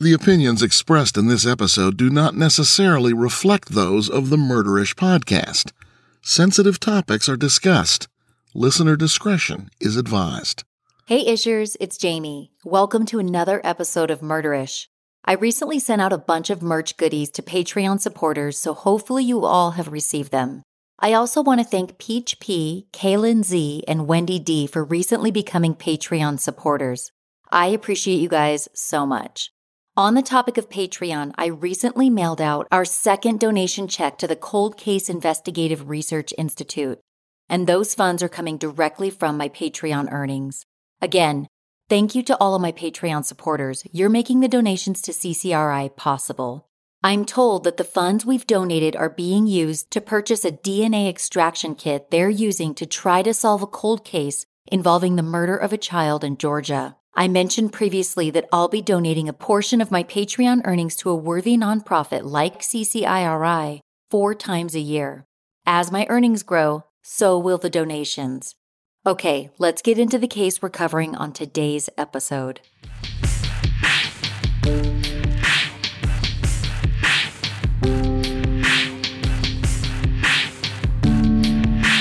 The opinions expressed in this episode do not necessarily reflect those of the Murderish podcast. Sensitive topics are discussed. Listener discretion is advised. Hey Ishers, it's Jami. Welcome to another episode of Murderish. I recently sent out a bunch of merch goodies to Patreon supporters, so hopefully you all have received them. I also want to thank Peach P, Kaylin Z, and Wendy D for recently becoming Patreon supporters. I appreciate you guys so much. On the topic of Patreon, I recently mailed out our second donation check to the Cold Case Investigative Research Institute, and those funds are coming directly from my Patreon earnings. Again, thank you to all of my Patreon supporters. You're making the donations to CCRI possible. I'm told that the funds we've donated are being used to purchase a DNA extraction kit they're using to try to solve a cold case involving the murder of a child in Georgia. I mentioned previously that I'll be donating a portion of my Patreon earnings to a worthy nonprofit like CCIRI four times a year. As my earnings grow, so will the donations. Okay, let's get into the case we're covering on today's episode.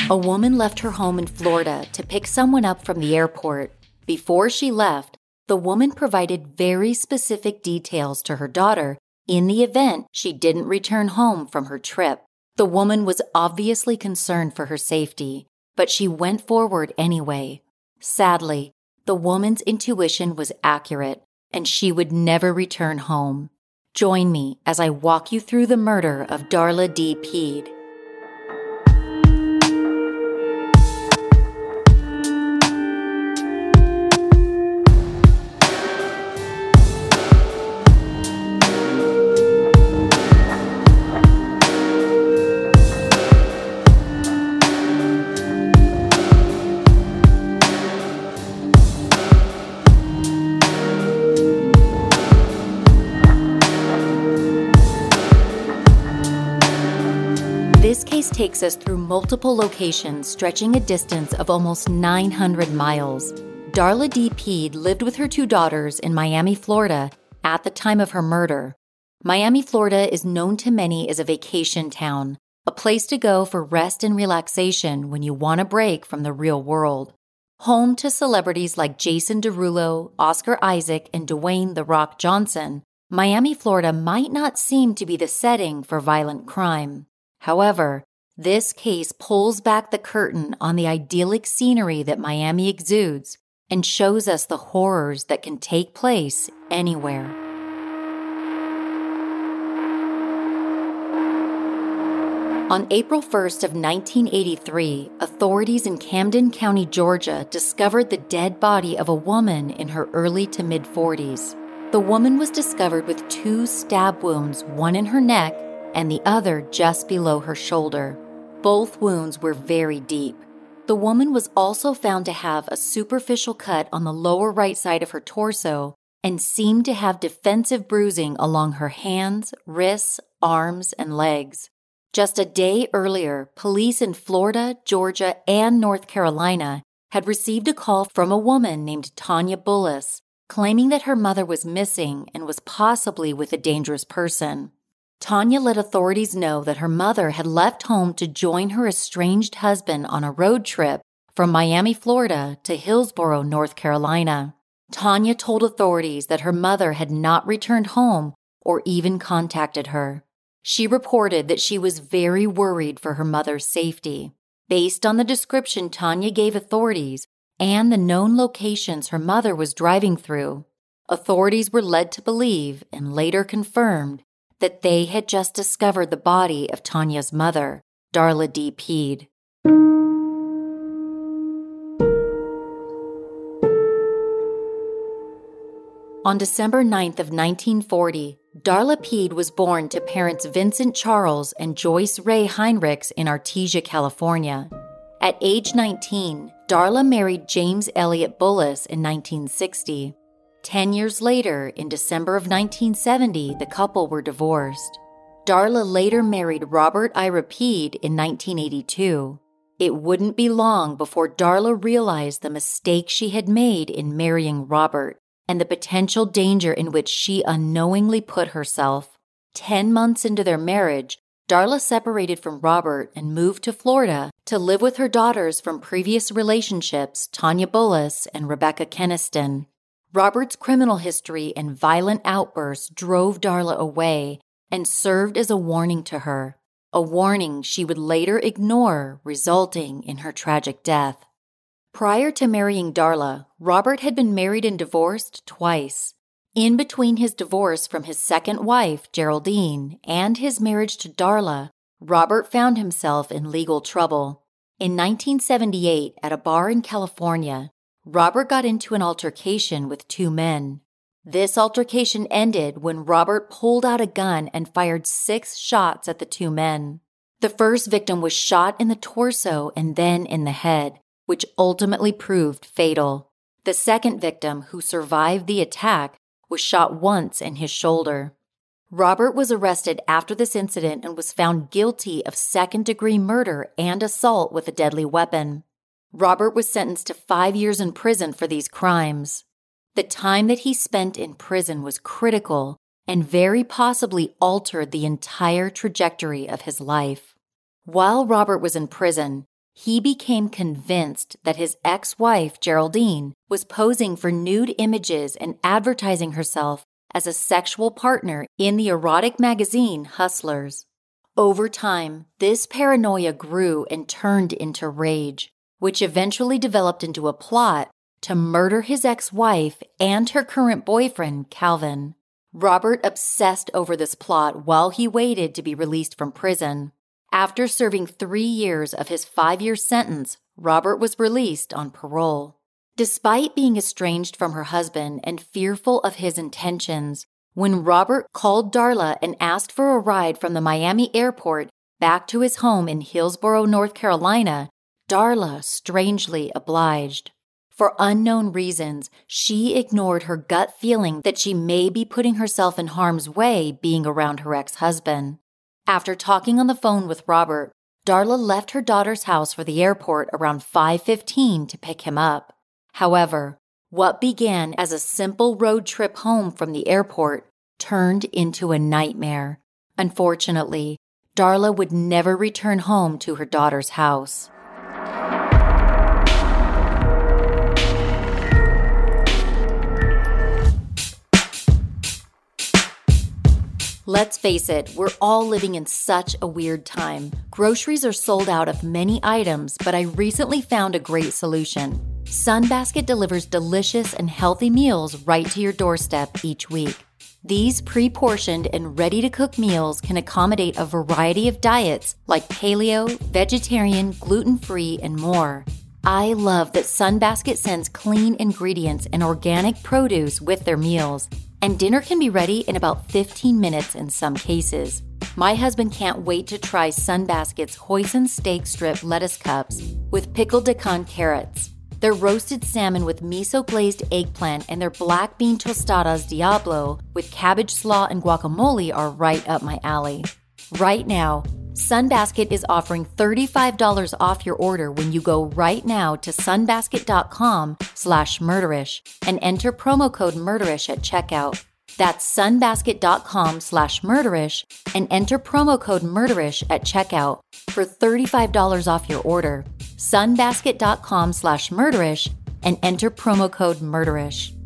A woman left her home in Florida to pick someone up from the airport before she left, the woman provided very specific details to her daughter in the event she didn't return home from her trip. The woman was obviously concerned for her safety, but she went forward anyway. Sadly, the woman's intuition was accurate, and she would never return home. Join me as I walk you through the murder of Darla Dee Peede. Takes us through multiple locations stretching a distance of almost 900 miles. Darla Dee Peede lived with her two daughters in Miami, Florida at the time of her murder. Miami, Florida is known to many as a vacation town, a place to go for rest and relaxation when you want a break from the real world. Home to celebrities like Jason Derulo, Oscar Isaac, and Dwayne The Rock Johnson, Miami, Florida might not seem to be the setting for violent crime. However, this case pulls back the curtain on the idyllic scenery that Miami exudes and shows us the horrors that can take place anywhere. On April 1st of 1983, authorities in Camden County, Georgia, discovered the dead body of a woman in her early to mid 40s. The woman was discovered with two stab wounds, one in her neck and the other just below her shoulder. Both wounds were very deep. The woman was also found to have a superficial cut on the lower right side of her torso and seemed to have defensive bruising along her hands, wrists, arms, and legs. Just a day earlier, police in Florida, Georgia, and North Carolina had received a call from a woman named Tanya Bullis claiming that her mother was missing and was possibly with a dangerous person. Tanya let authorities know that her mother had left home to join her estranged husband on a road trip from Miami, Florida to Hillsborough, North Carolina. Tanya told authorities that her mother had not returned home or even contacted her. She reported that she was very worried for her mother's safety. Based on the description Tanya gave authorities and the known locations her mother was driving through, authorities were led to believe and later confirmed that they had just discovered the body of Tanya's mother, Darla Dee Peede. On December 9th of 1940, Darla Peede was born to parents Vincent Charles and Joyce Ray Heinrichs in Artesia, California. At age 19, Darla married James Elliott Bullis in 1960. Ten years later, in December of 1970, the couple were divorced. Darla later married Robert Ira in 1982. It wouldn't be long before Darla realized the mistake she had made in marrying Robert and the potential danger in which she unknowingly put herself. Ten months into their marriage, Darla separated from Robert and moved to Florida to live with her daughters from previous relationships, Tanya Bullis and Rebecca Keniston. Robert's criminal history and violent outbursts drove Darla away and served as a warning to her, a warning she would later ignore, resulting in her tragic death. Prior to marrying Darla, Robert had been married and divorced twice. In between his divorce from his second wife, Geraldine, and his marriage to Darla, Robert found himself in legal trouble. In 1978, at a bar in California, Robert got into an altercation with two men. This altercation ended when Robert pulled out a gun and fired six shots at the two men. The first victim was shot in the torso and then in the head which ultimately proved fatal. The second victim, who survived the attack, was shot once in his shoulder. Robert was arrested after this incident and was found guilty of second degree murder and assault with a deadly weapon. Robert was sentenced to five years in prison for these crimes. The time that he spent in prison was critical and very possibly altered the entire trajectory of his life. While Robert was in prison, he became convinced that his ex wife, Geraldine, was posing for nude images and advertising herself as a sexual partner in the erotic magazine Hustlers. Over time, this paranoia grew and turned into rage, which eventually developed into a plot to murder his ex wife and her current boyfriend, Calvin. Robert obsessed over this plot while he waited to be released from prison. After serving three years of his five year sentence, Robert was released on parole. Despite being estranged from her husband and fearful of his intentions, when Robert called Darla and asked for a ride from the Miami airport back to his home in Hillsborough, North Carolina, Darla strangely obliged. For unknown reasons, she ignored her gut feeling that she may be putting herself in harm's way being around her ex husband. After talking on the phone with Robert, Darla left her daughter's house for the airport around 5:15 to pick him up. However, what began as a simple road trip home from the airport turned into a nightmare. Unfortunately, Darla would never return home to her daughter's house. Let's face it, we're all living in such a weird time. Groceries are sold out of many items, but I recently found a great solution. Sunbasket delivers delicious and healthy meals right to your doorstep each week. These pre portioned and ready to cook meals can accommodate a variety of diets like paleo, vegetarian, gluten free, and more. I love that Sunbasket sends clean ingredients and organic produce with their meals, and dinner can be ready in about 15 minutes in some cases. My husband can't wait to try Sunbasket's hoisin steak strip lettuce cups with pickled daikon carrots. Their roasted salmon with miso glazed eggplant and their black bean tostadas Diablo with cabbage slaw and guacamole are right up my alley. Right now, Sunbasket is offering $35 off your order when you go right now to sunbasket.com slash murderish and enter promo code murderish at checkout. That's sunbasket.com slash murderish and enter promo code murderish at checkout for $35 off your order. sunbasket.com slash murderish and enter promo code murderish.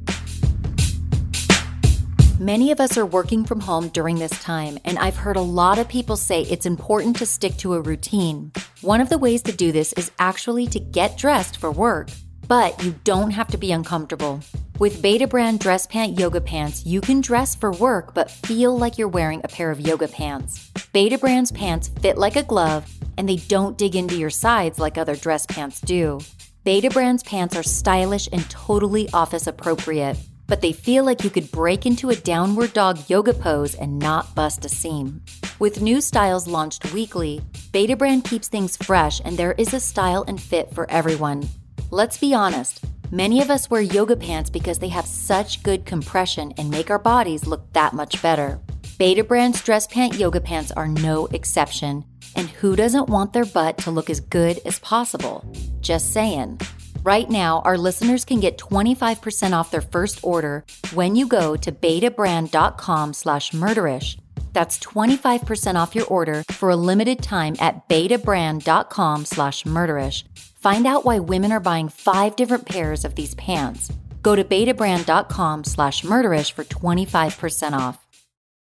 Many of us are working from home during this time, and I've heard a lot of people say it's important to stick to a routine. One of the ways to do this is actually to get dressed for work, but you don't have to be uncomfortable. With Betabrand Dress Pant Yoga Pants, you can dress for work but feel like you're wearing a pair of yoga pants. Betabrand's pants fit like a glove, and they don't dig into your sides like other dress pants do. Betabrand's pants are stylish and totally office appropriate but they feel like you could break into a downward dog yoga pose and not bust a seam. With new styles launched weekly, Betabrand keeps things fresh and there is a style and fit for everyone. Let's be honest, many of us wear yoga pants because they have such good compression and make our bodies look that much better. Betabrand's dress pant yoga pants are no exception. And who doesn't want their butt to look as good as possible? Just saying. Right now, our listeners can get 25% off their first order when you go to betabrand.com slash murderish. That's 25% off your order for a limited time at betabrand.com slash murderish. Find out why women are buying five different pairs of these pants. Go to betabrand.com slash murderish for 25% off.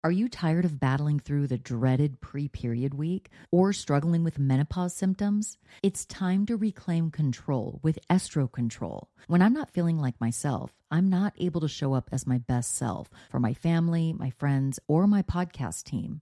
Are you tired of battling through the dreaded pre period week or struggling with menopause symptoms? It's time to reclaim control with Estro Control. When I'm not feeling like myself, I'm not able to show up as my best self for my family, my friends, or my podcast team.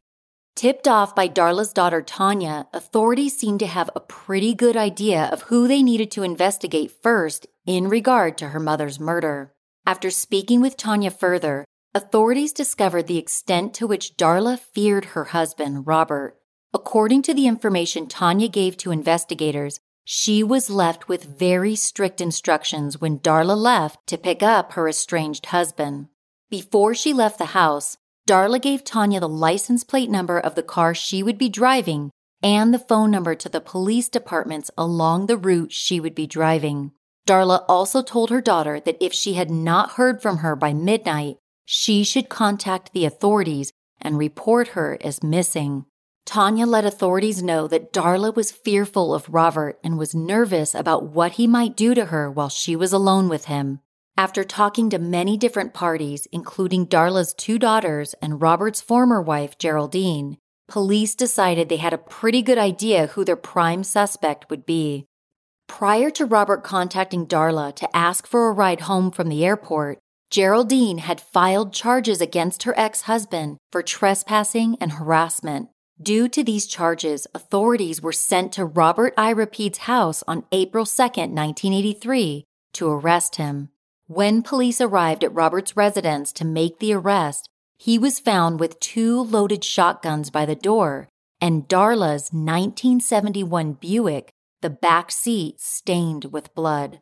Tipped off by Darla's daughter Tanya, authorities seemed to have a pretty good idea of who they needed to investigate first in regard to her mother's murder. After speaking with Tanya further, authorities discovered the extent to which Darla feared her husband, Robert. According to the information Tanya gave to investigators, she was left with very strict instructions when Darla left to pick up her estranged husband. Before she left the house, Darla gave Tanya the license plate number of the car she would be driving and the phone number to the police departments along the route she would be driving. Darla also told her daughter that if she had not heard from her by midnight, she should contact the authorities and report her as missing. Tanya let authorities know that Darla was fearful of Robert and was nervous about what he might do to her while she was alone with him. After talking to many different parties, including Darla's two daughters and Robert's former wife, Geraldine, police decided they had a pretty good idea who their prime suspect would be. Prior to Robert contacting Darla to ask for a ride home from the airport, Geraldine had filed charges against her ex husband for trespassing and harassment. Due to these charges, authorities were sent to Robert Ira Peede's house on April 2, 1983, to arrest him. When police arrived at Robert's residence to make the arrest, he was found with two loaded shotguns by the door and Darla's 1971 Buick, the back seat stained with blood.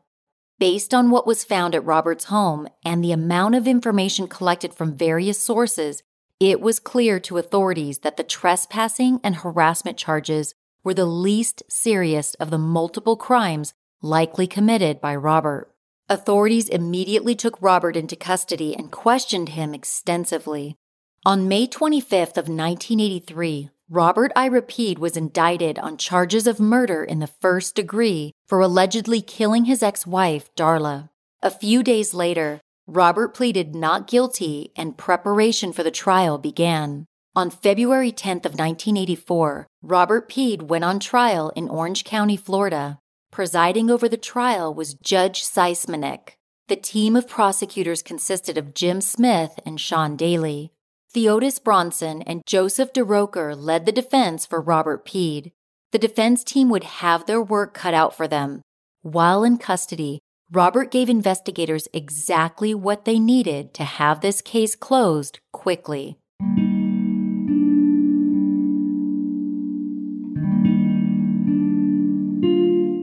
Based on what was found at Robert's home and the amount of information collected from various sources, it was clear to authorities that the trespassing and harassment charges were the least serious of the multiple crimes likely committed by Robert. Authorities immediately took Robert into custody and questioned him extensively. On May 25th of 1983, Robert I. Was indicted on charges of murder in the first degree for allegedly killing his ex wife, Darla. A few days later, Robert pleaded not guilty and preparation for the trial began. On February 10th of 1984, Robert Peede went on trial in Orange County, Florida. Presiding over the trial was Judge Seismanek. The team of prosecutors consisted of Jim Smith and Sean Daly. Theodis Bronson and Joseph DeRoker led the defense for Robert Peede. The defense team would have their work cut out for them. While in custody, Robert gave investigators exactly what they needed to have this case closed quickly.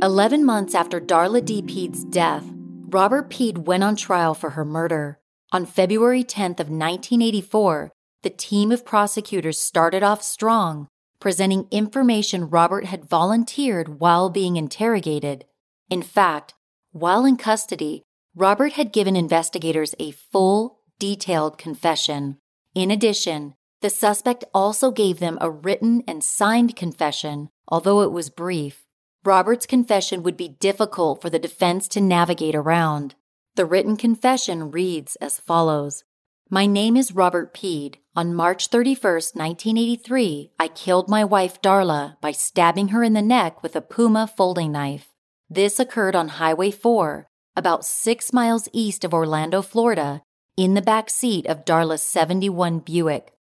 Eleven months after Darla Dee Peede's death, Robert Peede went on trial for her murder. On February 10th of 1984, the team of prosecutors started off strong, presenting information Robert had volunteered while being interrogated. In fact, while in custody, Robert had given investigators a full, detailed confession. In addition, the suspect also gave them a written and signed confession, although it was brief. Robert's confession would be difficult for the defense to navigate around. The written confession reads as follows my name is Robert Peede. On March 31, 1983, I killed my wife Darla by stabbing her in the neck with a Puma folding knife. This occurred on Highway 4, about six miles east of Orlando, Florida, in the back seat of Darla's 71 Buick.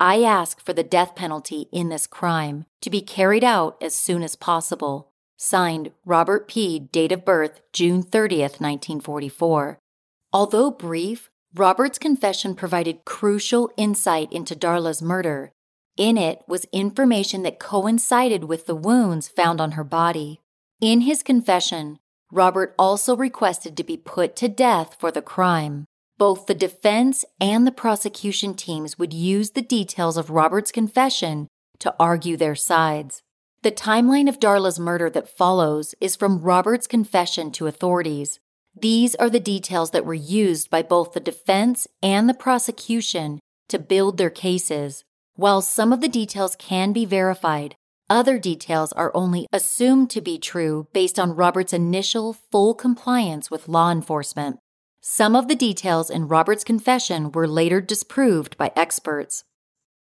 I ask for the death penalty in this crime to be carried out as soon as possible. Signed, Robert P., date of birth June 30th, 1944. Although brief, Robert's confession provided crucial insight into Darla's murder. In it was information that coincided with the wounds found on her body. In his confession, Robert also requested to be put to death for the crime. Both the defense and the prosecution teams would use the details of Robert's confession to argue their sides. The timeline of Darla's murder that follows is from Robert's confession to authorities. These are the details that were used by both the defense and the prosecution to build their cases. While some of the details can be verified, other details are only assumed to be true based on Robert's initial full compliance with law enforcement. Some of the details in Robert's confession were later disproved by experts.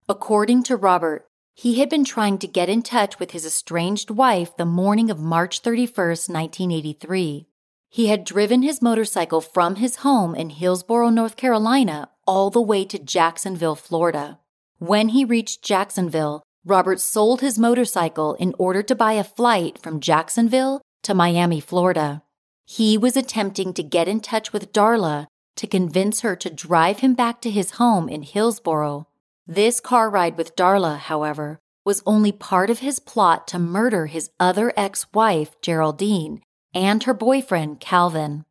According to Robert, he had been trying to get in touch with his estranged wife the morning of March 31, 1983. He had driven his motorcycle from his home in Hillsborough, North Carolina, all the way to Jacksonville, Florida. When he reached Jacksonville, Robert sold his motorcycle in order to buy a flight from Jacksonville to Miami, Florida. He was attempting to get in touch with Darla to convince her to drive him back to his home in Hillsborough. This car ride with Darla, however, was only part of his plot to murder his other ex wife, Geraldine, and her boyfriend, Calvin.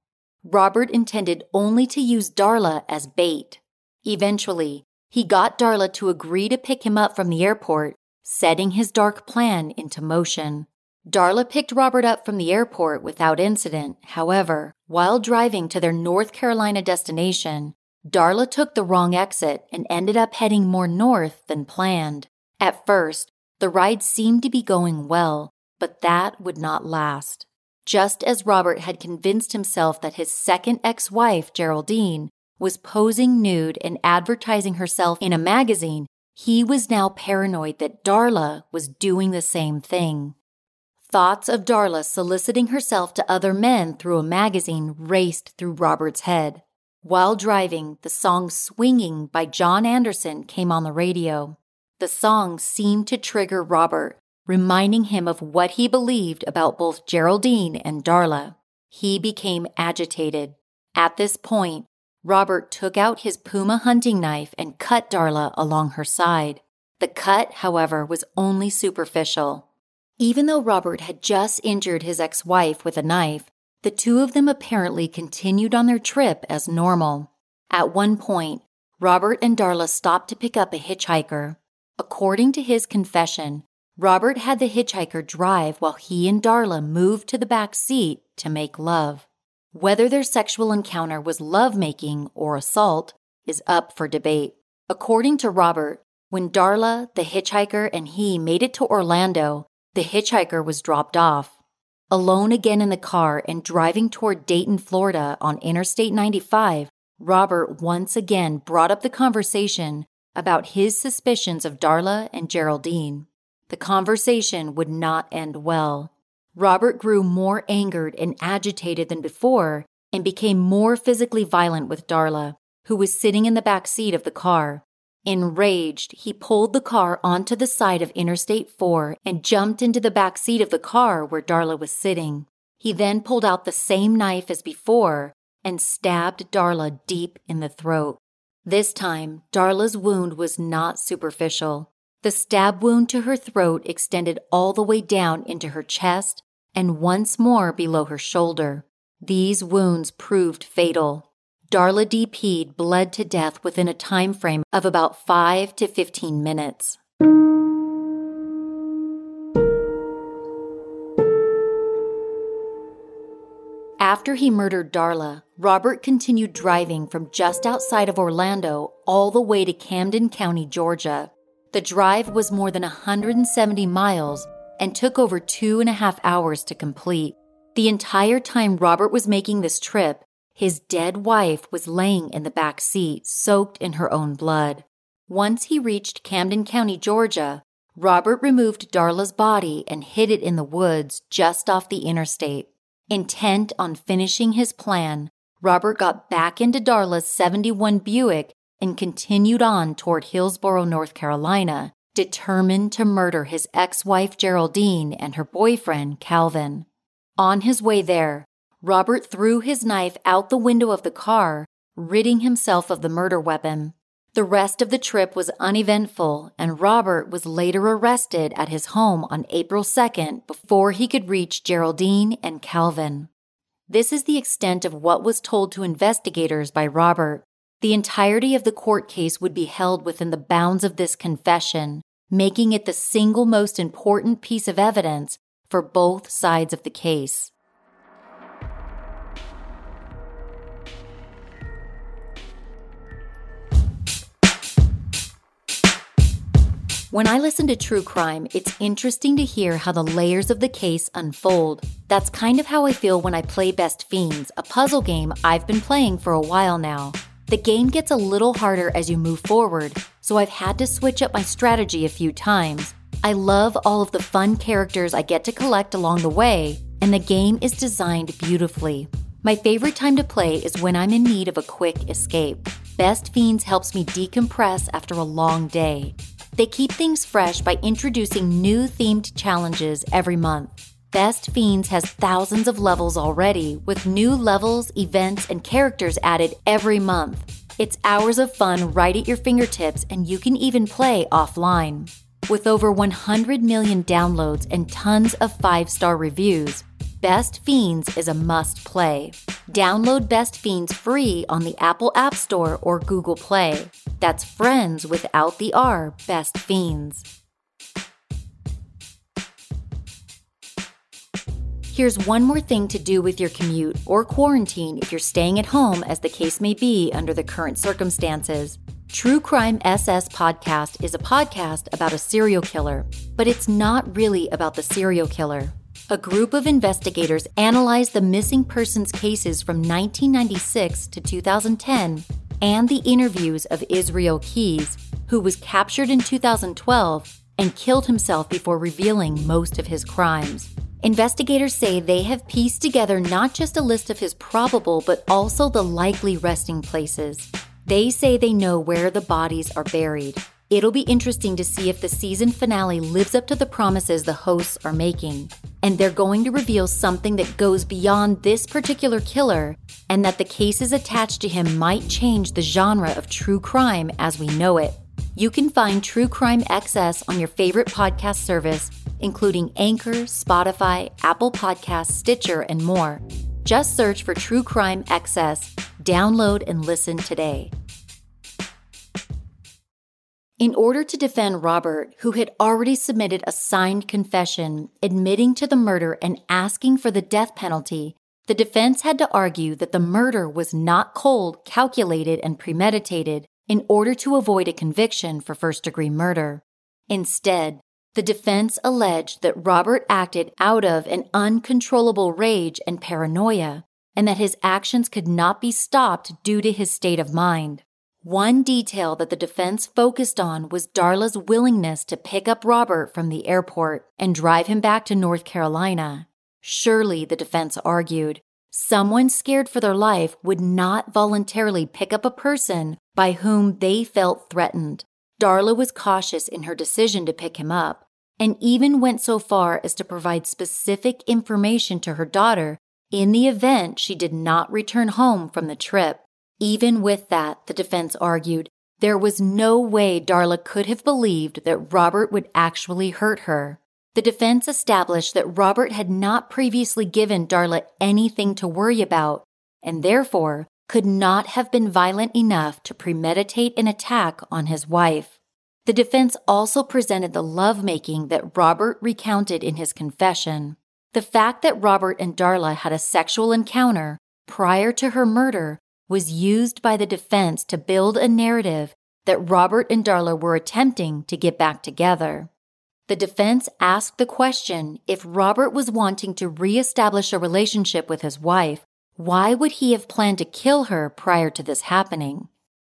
Robert intended only to use Darla as bait. Eventually, he got Darla to agree to pick him up from the airport, setting his dark plan into motion. Darla picked Robert up from the airport without incident. However, while driving to their North Carolina destination, Darla took the wrong exit and ended up heading more north than planned. At first, the ride seemed to be going well, but that would not last. Just as Robert had convinced himself that his second ex wife, Geraldine, was posing nude and advertising herself in a magazine, he was now paranoid that Darla was doing the same thing. Thoughts of Darla soliciting herself to other men through a magazine raced through Robert's head. While driving, the song Swinging by John Anderson came on the radio. The song seemed to trigger Robert, reminding him of what he believed about both Geraldine and Darla. He became agitated. At this point, Robert took out his Puma hunting knife and cut Darla along her side. The cut, however, was only superficial. Even though Robert had just injured his ex wife with a knife, the two of them apparently continued on their trip as normal. At one point, Robert and Darla stopped to pick up a hitchhiker. According to his confession, Robert had the hitchhiker drive while he and Darla moved to the back seat to make love. Whether their sexual encounter was lovemaking or assault is up for debate. According to Robert, when Darla, the hitchhiker, and he made it to Orlando, the hitchhiker was dropped off. Alone again in the car and driving toward Dayton, Florida on Interstate 95, Robert once again brought up the conversation about his suspicions of Darla and Geraldine. The conversation would not end well. Robert grew more angered and agitated than before and became more physically violent with Darla, who was sitting in the back seat of the car. Enraged, he pulled the car onto the side of Interstate 4 and jumped into the back seat of the car where Darla was sitting. He then pulled out the same knife as before and stabbed Darla deep in the throat. This time, Darla's wound was not superficial. The stab wound to her throat extended all the way down into her chest and once more below her shoulder. These wounds proved fatal. Darla Dee Peede bled to death within a time frame of about 5 to 15 minutes. After he murdered Darla, Robert continued driving from just outside of Orlando all the way to Camden County, Georgia. The drive was more than 170 miles and took over two and a half hours to complete. The entire time Robert was making this trip, his dead wife was laying in the back seat, soaked in her own blood. Once he reached Camden County, Georgia, Robert removed Darla's body and hid it in the woods just off the interstate. Intent on finishing his plan, Robert got back into Darla's 71 Buick and continued on toward Hillsborough, North Carolina, determined to murder his ex wife Geraldine and her boyfriend Calvin. On his way there, Robert threw his knife out the window of the car, ridding himself of the murder weapon. The rest of the trip was uneventful, and Robert was later arrested at his home on April 2nd before he could reach Geraldine and Calvin. This is the extent of what was told to investigators by Robert. The entirety of the court case would be held within the bounds of this confession, making it the single most important piece of evidence for both sides of the case. When I listen to true crime, it's interesting to hear how the layers of the case unfold. That's kind of how I feel when I play Best Fiends, a puzzle game I've been playing for a while now. The game gets a little harder as you move forward, so I've had to switch up my strategy a few times. I love all of the fun characters I get to collect along the way, and the game is designed beautifully. My favorite time to play is when I'm in need of a quick escape. Best Fiends helps me decompress after a long day. They keep things fresh by introducing new themed challenges every month. Best Fiends has thousands of levels already, with new levels, events, and characters added every month. It's hours of fun right at your fingertips, and you can even play offline. With over 100 million downloads and tons of five star reviews, Best Fiends is a must play. Download Best Fiends free on the Apple App Store or Google Play. That's friends without the R, Best Fiends. Here's one more thing to do with your commute or quarantine if you're staying at home, as the case may be under the current circumstances. True Crime XS Podcast is a podcast about a serial killer, but it's not really about the serial killer a group of investigators analyzed the missing persons cases from 1996 to 2010 and the interviews of Israel Keyes, who was captured in 2012 and killed himself before revealing most of his crimes. Investigators say they have pieced together not just a list of his probable, but also the likely resting places. They say they know where the bodies are buried. It'll be interesting to see if the season finale lives up to the promises the hosts are making. And they're going to reveal something that goes beyond this particular killer, and that the cases attached to him might change the genre of true crime as we know it. You can find True Crime XS on your favorite podcast service, including Anchor, Spotify, Apple Podcasts, Stitcher, and more. Just search for True Crime XS, download, and listen today. In order to defend Robert, who had already submitted a signed confession admitting to the murder and asking for the death penalty, the defense had to argue that the murder was not cold, calculated, and premeditated in order to avoid a conviction for first degree murder. Instead, the defense alleged that Robert acted out of an uncontrollable rage and paranoia, and that his actions could not be stopped due to his state of mind. One detail that the defense focused on was Darla's willingness to pick up Robert from the airport and drive him back to North Carolina. Surely, the defense argued, someone scared for their life would not voluntarily pick up a person by whom they felt threatened. Darla was cautious in her decision to pick him up and even went so far as to provide specific information to her daughter in the event she did not return home from the trip. Even with that, the defense argued, there was no way Darla could have believed that Robert would actually hurt her. The defense established that Robert had not previously given Darla anything to worry about, and therefore could not have been violent enough to premeditate an attack on his wife. The defense also presented the lovemaking that Robert recounted in his confession. The fact that Robert and Darla had a sexual encounter prior to her murder was used by the defense to build a narrative that Robert and Darla were attempting to get back together. The defense asked the question if Robert was wanting to reestablish a relationship with his wife, why would he have planned to kill her prior to this happening?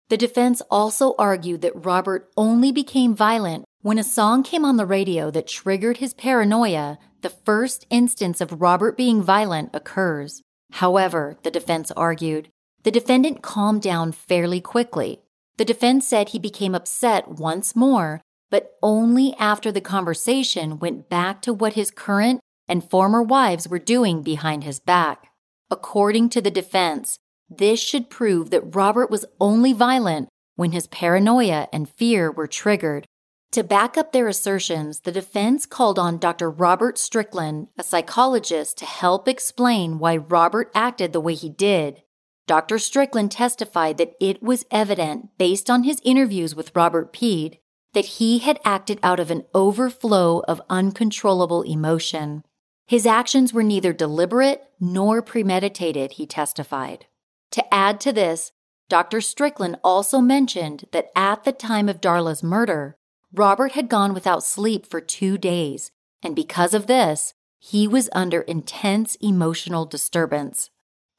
The defense also argued that Robert only became violent when a song came on the radio that triggered his paranoia. The first instance of Robert being violent occurs. However, the defense argued, the defendant calmed down fairly quickly. The defense said he became upset once more, but only after the conversation went back to what his current and former wives were doing behind his back. According to the defense, this should prove that Robert was only violent when his paranoia and fear were triggered. To back up their assertions, the defense called on Dr. Robert Strickland, a psychologist, to help explain why Robert acted the way he did. Dr. Strickland testified that it was evident, based on his interviews with Robert Peede, that he had acted out of an overflow of uncontrollable emotion. His actions were neither deliberate nor premeditated, he testified. To add to this, Dr. Strickland also mentioned that at the time of Darla's murder, Robert had gone without sleep for two days, and because of this, he was under intense emotional disturbance.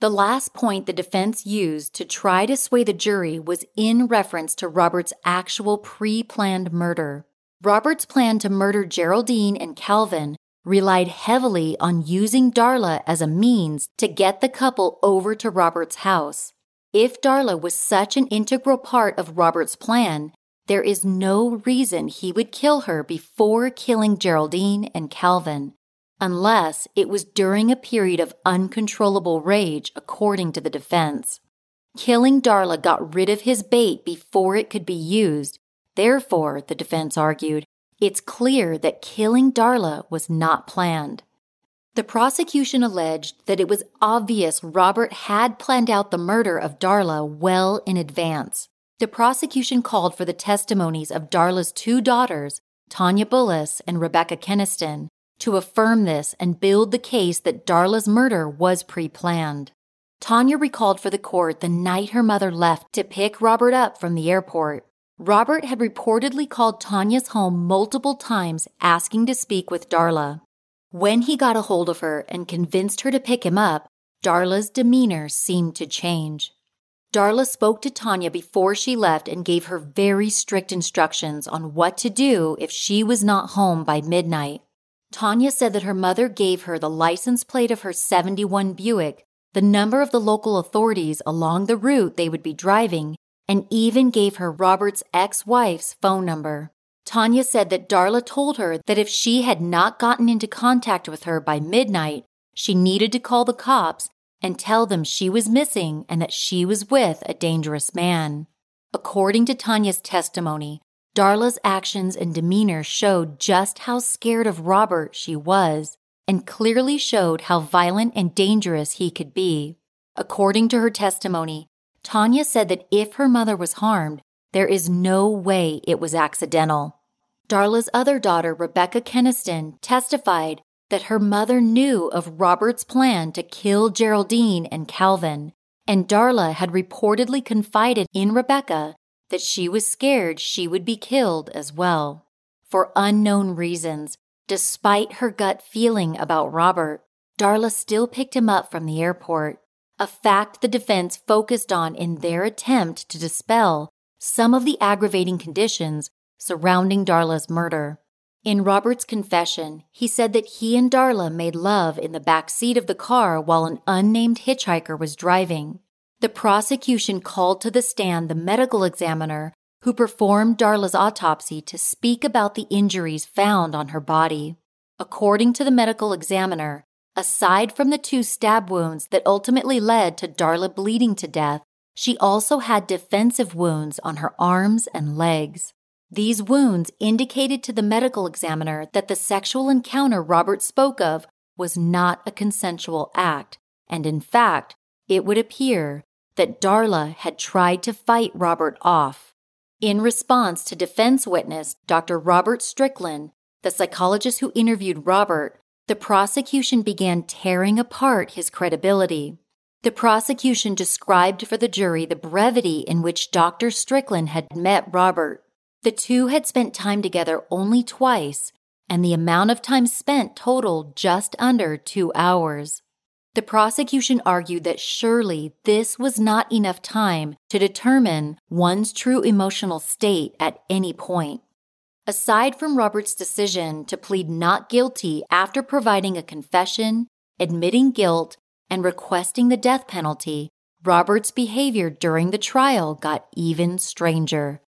The last point the defense used to try to sway the jury was in reference to Robert's actual pre planned murder. Robert's plan to murder Geraldine and Calvin relied heavily on using Darla as a means to get the couple over to Robert's house. If Darla was such an integral part of Robert's plan, there is no reason he would kill her before killing Geraldine and Calvin unless it was during a period of uncontrollable rage, according to the defense. Killing Darla got rid of his bait before it could be used. Therefore, the defense argued, it's clear that killing Darla was not planned. The prosecution alleged that it was obvious Robert had planned out the murder of Darla well in advance. The prosecution called for the testimonies of Darla's two daughters, Tanya Bullis and Rebecca Keniston, to affirm this and build the case that Darla's murder was pre planned. Tanya recalled for the court the night her mother left to pick Robert up from the airport. Robert had reportedly called Tanya's home multiple times asking to speak with Darla. When he got a hold of her and convinced her to pick him up, Darla's demeanor seemed to change. Darla spoke to Tanya before she left and gave her very strict instructions on what to do if she was not home by midnight. Tanya said that her mother gave her the license plate of her 71 Buick, the number of the local authorities along the route they would be driving, and even gave her Robert's ex wife's phone number. Tanya said that Darla told her that if she had not gotten into contact with her by midnight, she needed to call the cops and tell them she was missing and that she was with a dangerous man. According to Tanya's testimony, Darla's actions and demeanor showed just how scared of Robert she was and clearly showed how violent and dangerous he could be. According to her testimony, Tanya said that if her mother was harmed, there is no way it was accidental. Darla's other daughter, Rebecca Keniston, testified that her mother knew of Robert's plan to kill Geraldine and Calvin, and Darla had reportedly confided in Rebecca that she was scared she would be killed as well. For unknown reasons, despite her gut feeling about Robert, Darla still picked him up from the airport, a fact the defense focused on in their attempt to dispel some of the aggravating conditions surrounding Darla's murder. In Robert's confession, he said that he and Darla made love in the back seat of the car while an unnamed hitchhiker was driving. The prosecution called to the stand the medical examiner who performed Darla's autopsy to speak about the injuries found on her body. According to the medical examiner, aside from the two stab wounds that ultimately led to Darla bleeding to death, she also had defensive wounds on her arms and legs. These wounds indicated to the medical examiner that the sexual encounter Robert spoke of was not a consensual act, and in fact, it would appear that Darla had tried to fight Robert off. In response to defense witness Dr. Robert Strickland, the psychologist who interviewed Robert, the prosecution began tearing apart his credibility. The prosecution described for the jury the brevity in which Dr. Strickland had met Robert. The two had spent time together only twice, and the amount of time spent totaled just under two hours. The prosecution argued that surely this was not enough time to determine one's true emotional state at any point. Aside from Robert's decision to plead not guilty after providing a confession, admitting guilt, and requesting the death penalty, Robert's behavior during the trial got even stranger.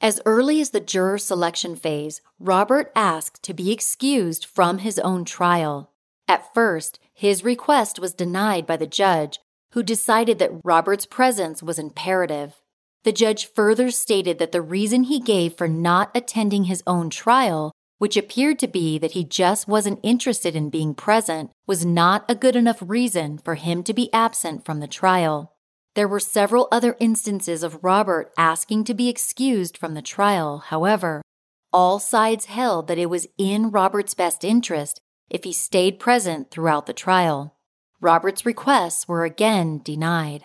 As early as the juror selection phase, Robert asked to be excused from his own trial. At first, his request was denied by the judge, who decided that Robert's presence was imperative. The judge further stated that the reason he gave for not attending his own trial, which appeared to be that he just wasn't interested in being present, was not a good enough reason for him to be absent from the trial. There were several other instances of Robert asking to be excused from the trial. However, all sides held that it was in Robert's best interest if he stayed present throughout the trial. Robert's requests were again denied.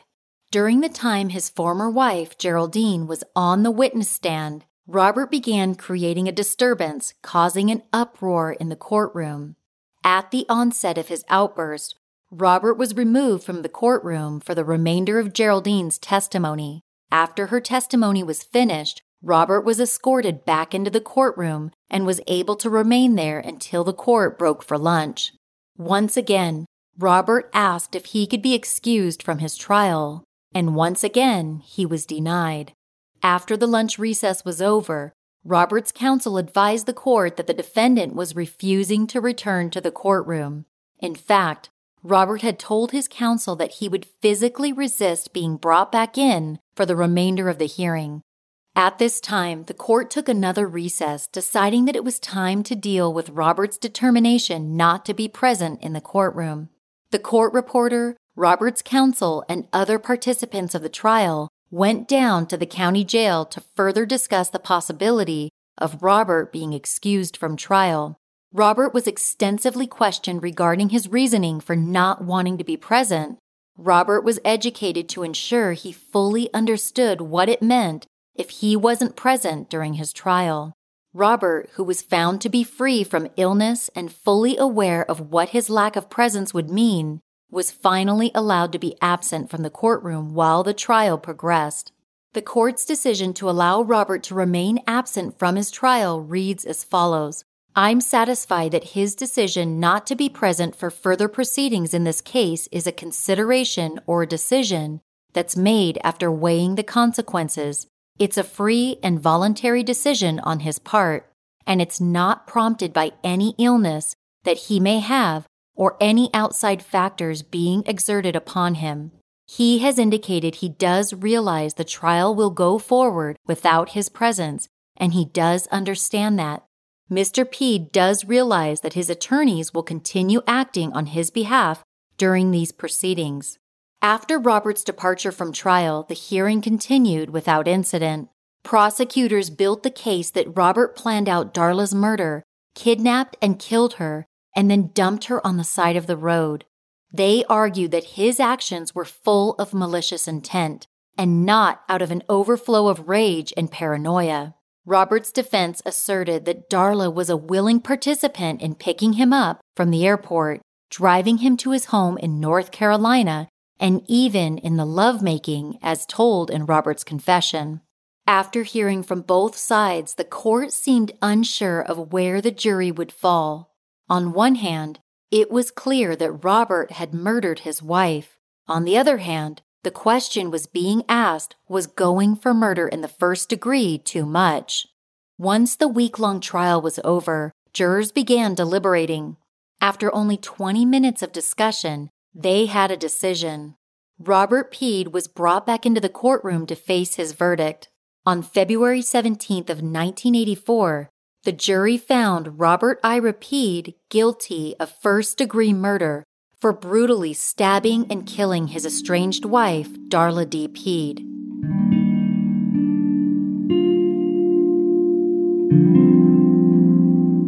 During the time his former wife, Geraldine, was on the witness stand, Robert began creating a disturbance, causing an uproar in the courtroom. At the onset of his outburst, Robert was removed from the courtroom for the remainder of Geraldine's testimony. After her testimony was finished, Robert was escorted back into the courtroom and was able to remain there until the court broke for lunch. Once again, Robert asked if he could be excused from his trial, and once again he was denied. After the lunch recess was over, Robert's counsel advised the court that the defendant was refusing to return to the courtroom. In fact, Robert had told his counsel that he would physically resist being brought back in for the remainder of the hearing. At this time, the court took another recess, deciding that it was time to deal with Robert's determination not to be present in the courtroom. The court reporter, Robert's counsel, and other participants of the trial went down to the county jail to further discuss the possibility of Robert being excused from trial. Robert was extensively questioned regarding his reasoning for not wanting to be present. Robert was educated to ensure he fully understood what it meant if he wasn't present during his trial. Robert, who was found to be free from illness and fully aware of what his lack of presence would mean, was finally allowed to be absent from the courtroom while the trial progressed. The court's decision to allow Robert to remain absent from his trial reads as follows I'm satisfied that his decision not to be present for further proceedings in this case is a consideration or decision that's made after weighing the consequences. It's a free and voluntary decision on his part, and it's not prompted by any illness that he may have or any outside factors being exerted upon him. He has indicated he does realize the trial will go forward without his presence, and he does understand that. Mr. Peede does realize that his attorneys will continue acting on his behalf during these proceedings. After Robert's departure from trial, the hearing continued without incident. Prosecutors built the case that Robert planned out Darla's murder, kidnapped and killed her, and then dumped her on the side of the road. They argued that his actions were full of malicious intent and not out of an overflow of rage and paranoia. Robert's defense asserted that Darla was a willing participant in picking him up from the airport, driving him to his home in North Carolina, and even in the lovemaking as told in Robert's confession. After hearing from both sides, the court seemed unsure of where the jury would fall. On one hand, it was clear that Robert had murdered his wife. On the other hand, the question was being asked was going for murder in the first degree too much? Once the week long trial was over, jurors began deliberating. After only 20 minutes of discussion, they had a decision. Robert Peede was brought back into the courtroom to face his verdict. On February 17th of 1984, the jury found Robert I. Peede guilty of first-degree murder for brutally stabbing and killing his estranged wife, Darla Dee Peede.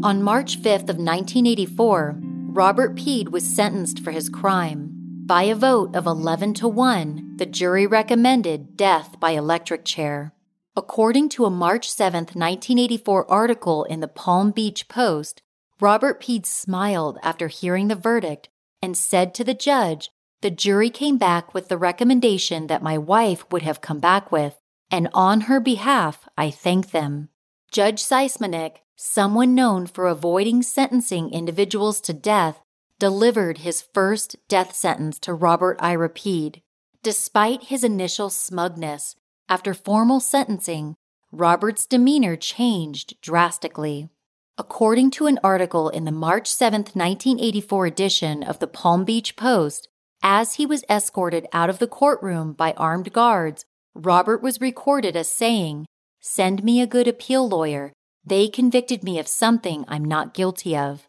On March 5th of 1984, Robert Peede was sentenced for his crime. By a vote of 11 to 1, the jury recommended death by electric chair. According to a March 7, 1984 article in the Palm Beach Post, Robert Peede smiled after hearing the verdict and said to the judge, The jury came back with the recommendation that my wife would have come back with, and on her behalf, I thank them. Judge Seisminik, someone known for avoiding sentencing individuals to death, delivered his first death sentence to Robert Ira Peede. Despite his initial smugness, after formal sentencing, Robert's demeanor changed drastically. According to an article in the March 7, 1984 edition of the Palm Beach Post, as he was escorted out of the courtroom by armed guards, Robert was recorded as saying, Send me a good appeal lawyer. They convicted me of something I'm not guilty of.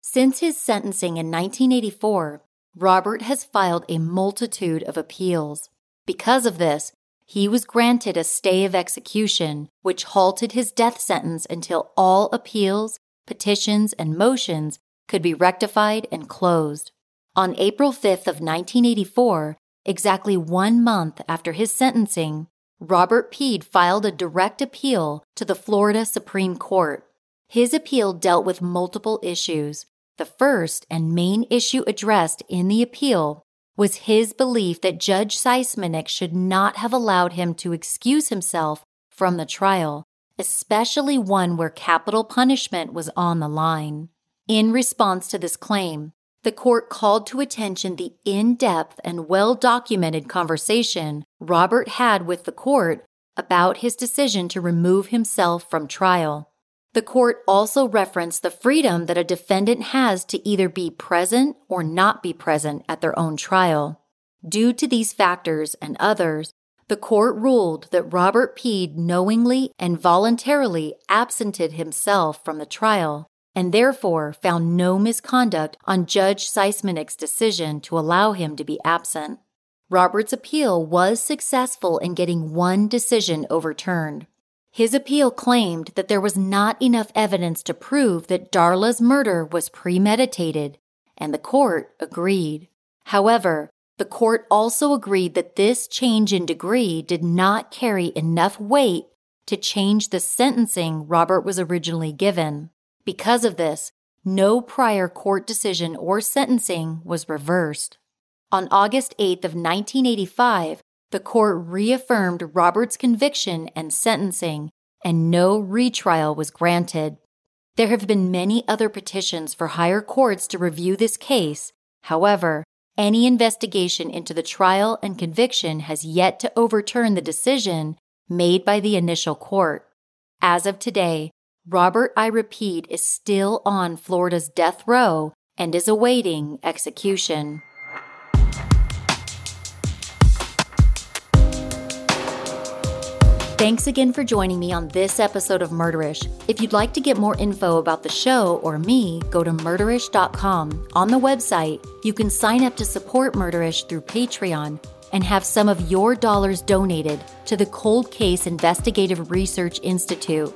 Since his sentencing in 1984, Robert has filed a multitude of appeals. Because of this, he was granted a stay of execution, which halted his death sentence until all appeals, petitions, and motions could be rectified and closed. On April 5th of 1984, exactly one month after his sentencing, Robert Peede filed a direct appeal to the Florida Supreme Court. His appeal dealt with multiple issues. The first and main issue addressed in the appeal was his belief that Judge Seisminik should not have allowed him to excuse himself from the trial, especially one where capital punishment was on the line. In response to this claim, the court called to attention the in depth and well documented conversation Robert had with the court about his decision to remove himself from trial. The court also referenced the freedom that a defendant has to either be present or not be present at their own trial. Due to these factors and others, the court ruled that Robert Peede knowingly and voluntarily absented himself from the trial and therefore found no misconduct on Judge Seisminik's decision to allow him to be absent. Robert's appeal was successful in getting one decision overturned. His appeal claimed that there was not enough evidence to prove that Darla's murder was premeditated, and the court agreed. However, the court also agreed that this change in degree did not carry enough weight to change the sentencing Robert was originally given. Because of this, no prior court decision or sentencing was reversed. On August 8th of 1985, the court reaffirmed Robert's conviction and sentencing, and no retrial was granted. There have been many other petitions for higher courts to review this case. However, any investigation into the trial and conviction has yet to overturn the decision made by the initial court. As of today, Robert Ira Peede is still on Florida's death row and is awaiting execution. Thanks again for joining me on this episode of Murderish. If you'd like to get more info about the show or me, go to murderish.com. On the website, you can sign up to support Murderish through Patreon and have some of your dollars donated to the Cold Case Investigative Research Institute.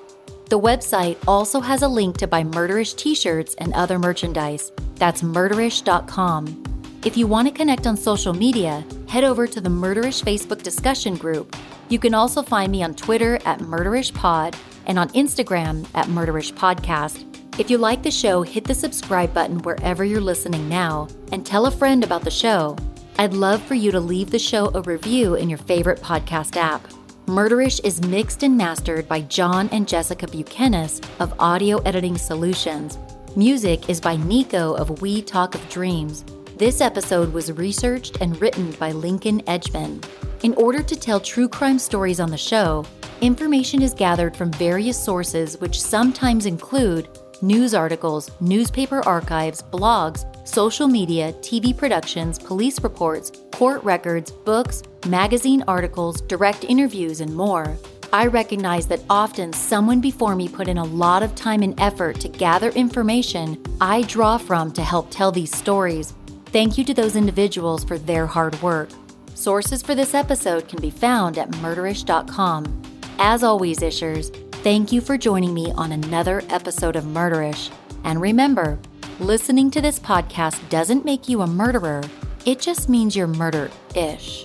The website also has a link to buy Murderish t shirts and other merchandise. That's murderish.com. If you want to connect on social media, head over to the Murderish Facebook discussion group. You can also find me on Twitter at MurderishPod and on Instagram at MurderishPodcast. If you like the show, hit the subscribe button wherever you're listening now and tell a friend about the show. I'd love for you to leave the show a review in your favorite podcast app. Murderish is mixed and mastered by John and Jessica Bukenas of Audio Editing Solutions. Music is by Nico of We Talk of Dreams. This episode was researched and written by Lincoln Edgemon. In order to tell true crime stories on the show, information is gathered from various sources, which sometimes include news articles, newspaper archives, blogs, social media, TV productions, police reports, court records, books, magazine articles, direct interviews, and more. I recognize that often someone before me put in a lot of time and effort to gather information I draw from to help tell these stories, Thank you to those individuals for their hard work. Sources for this episode can be found at murderish.com. As always, Ishers, thank you for joining me on another episode of Murderish. And remember, listening to this podcast doesn't make you a murderer, it just means you're murder ish.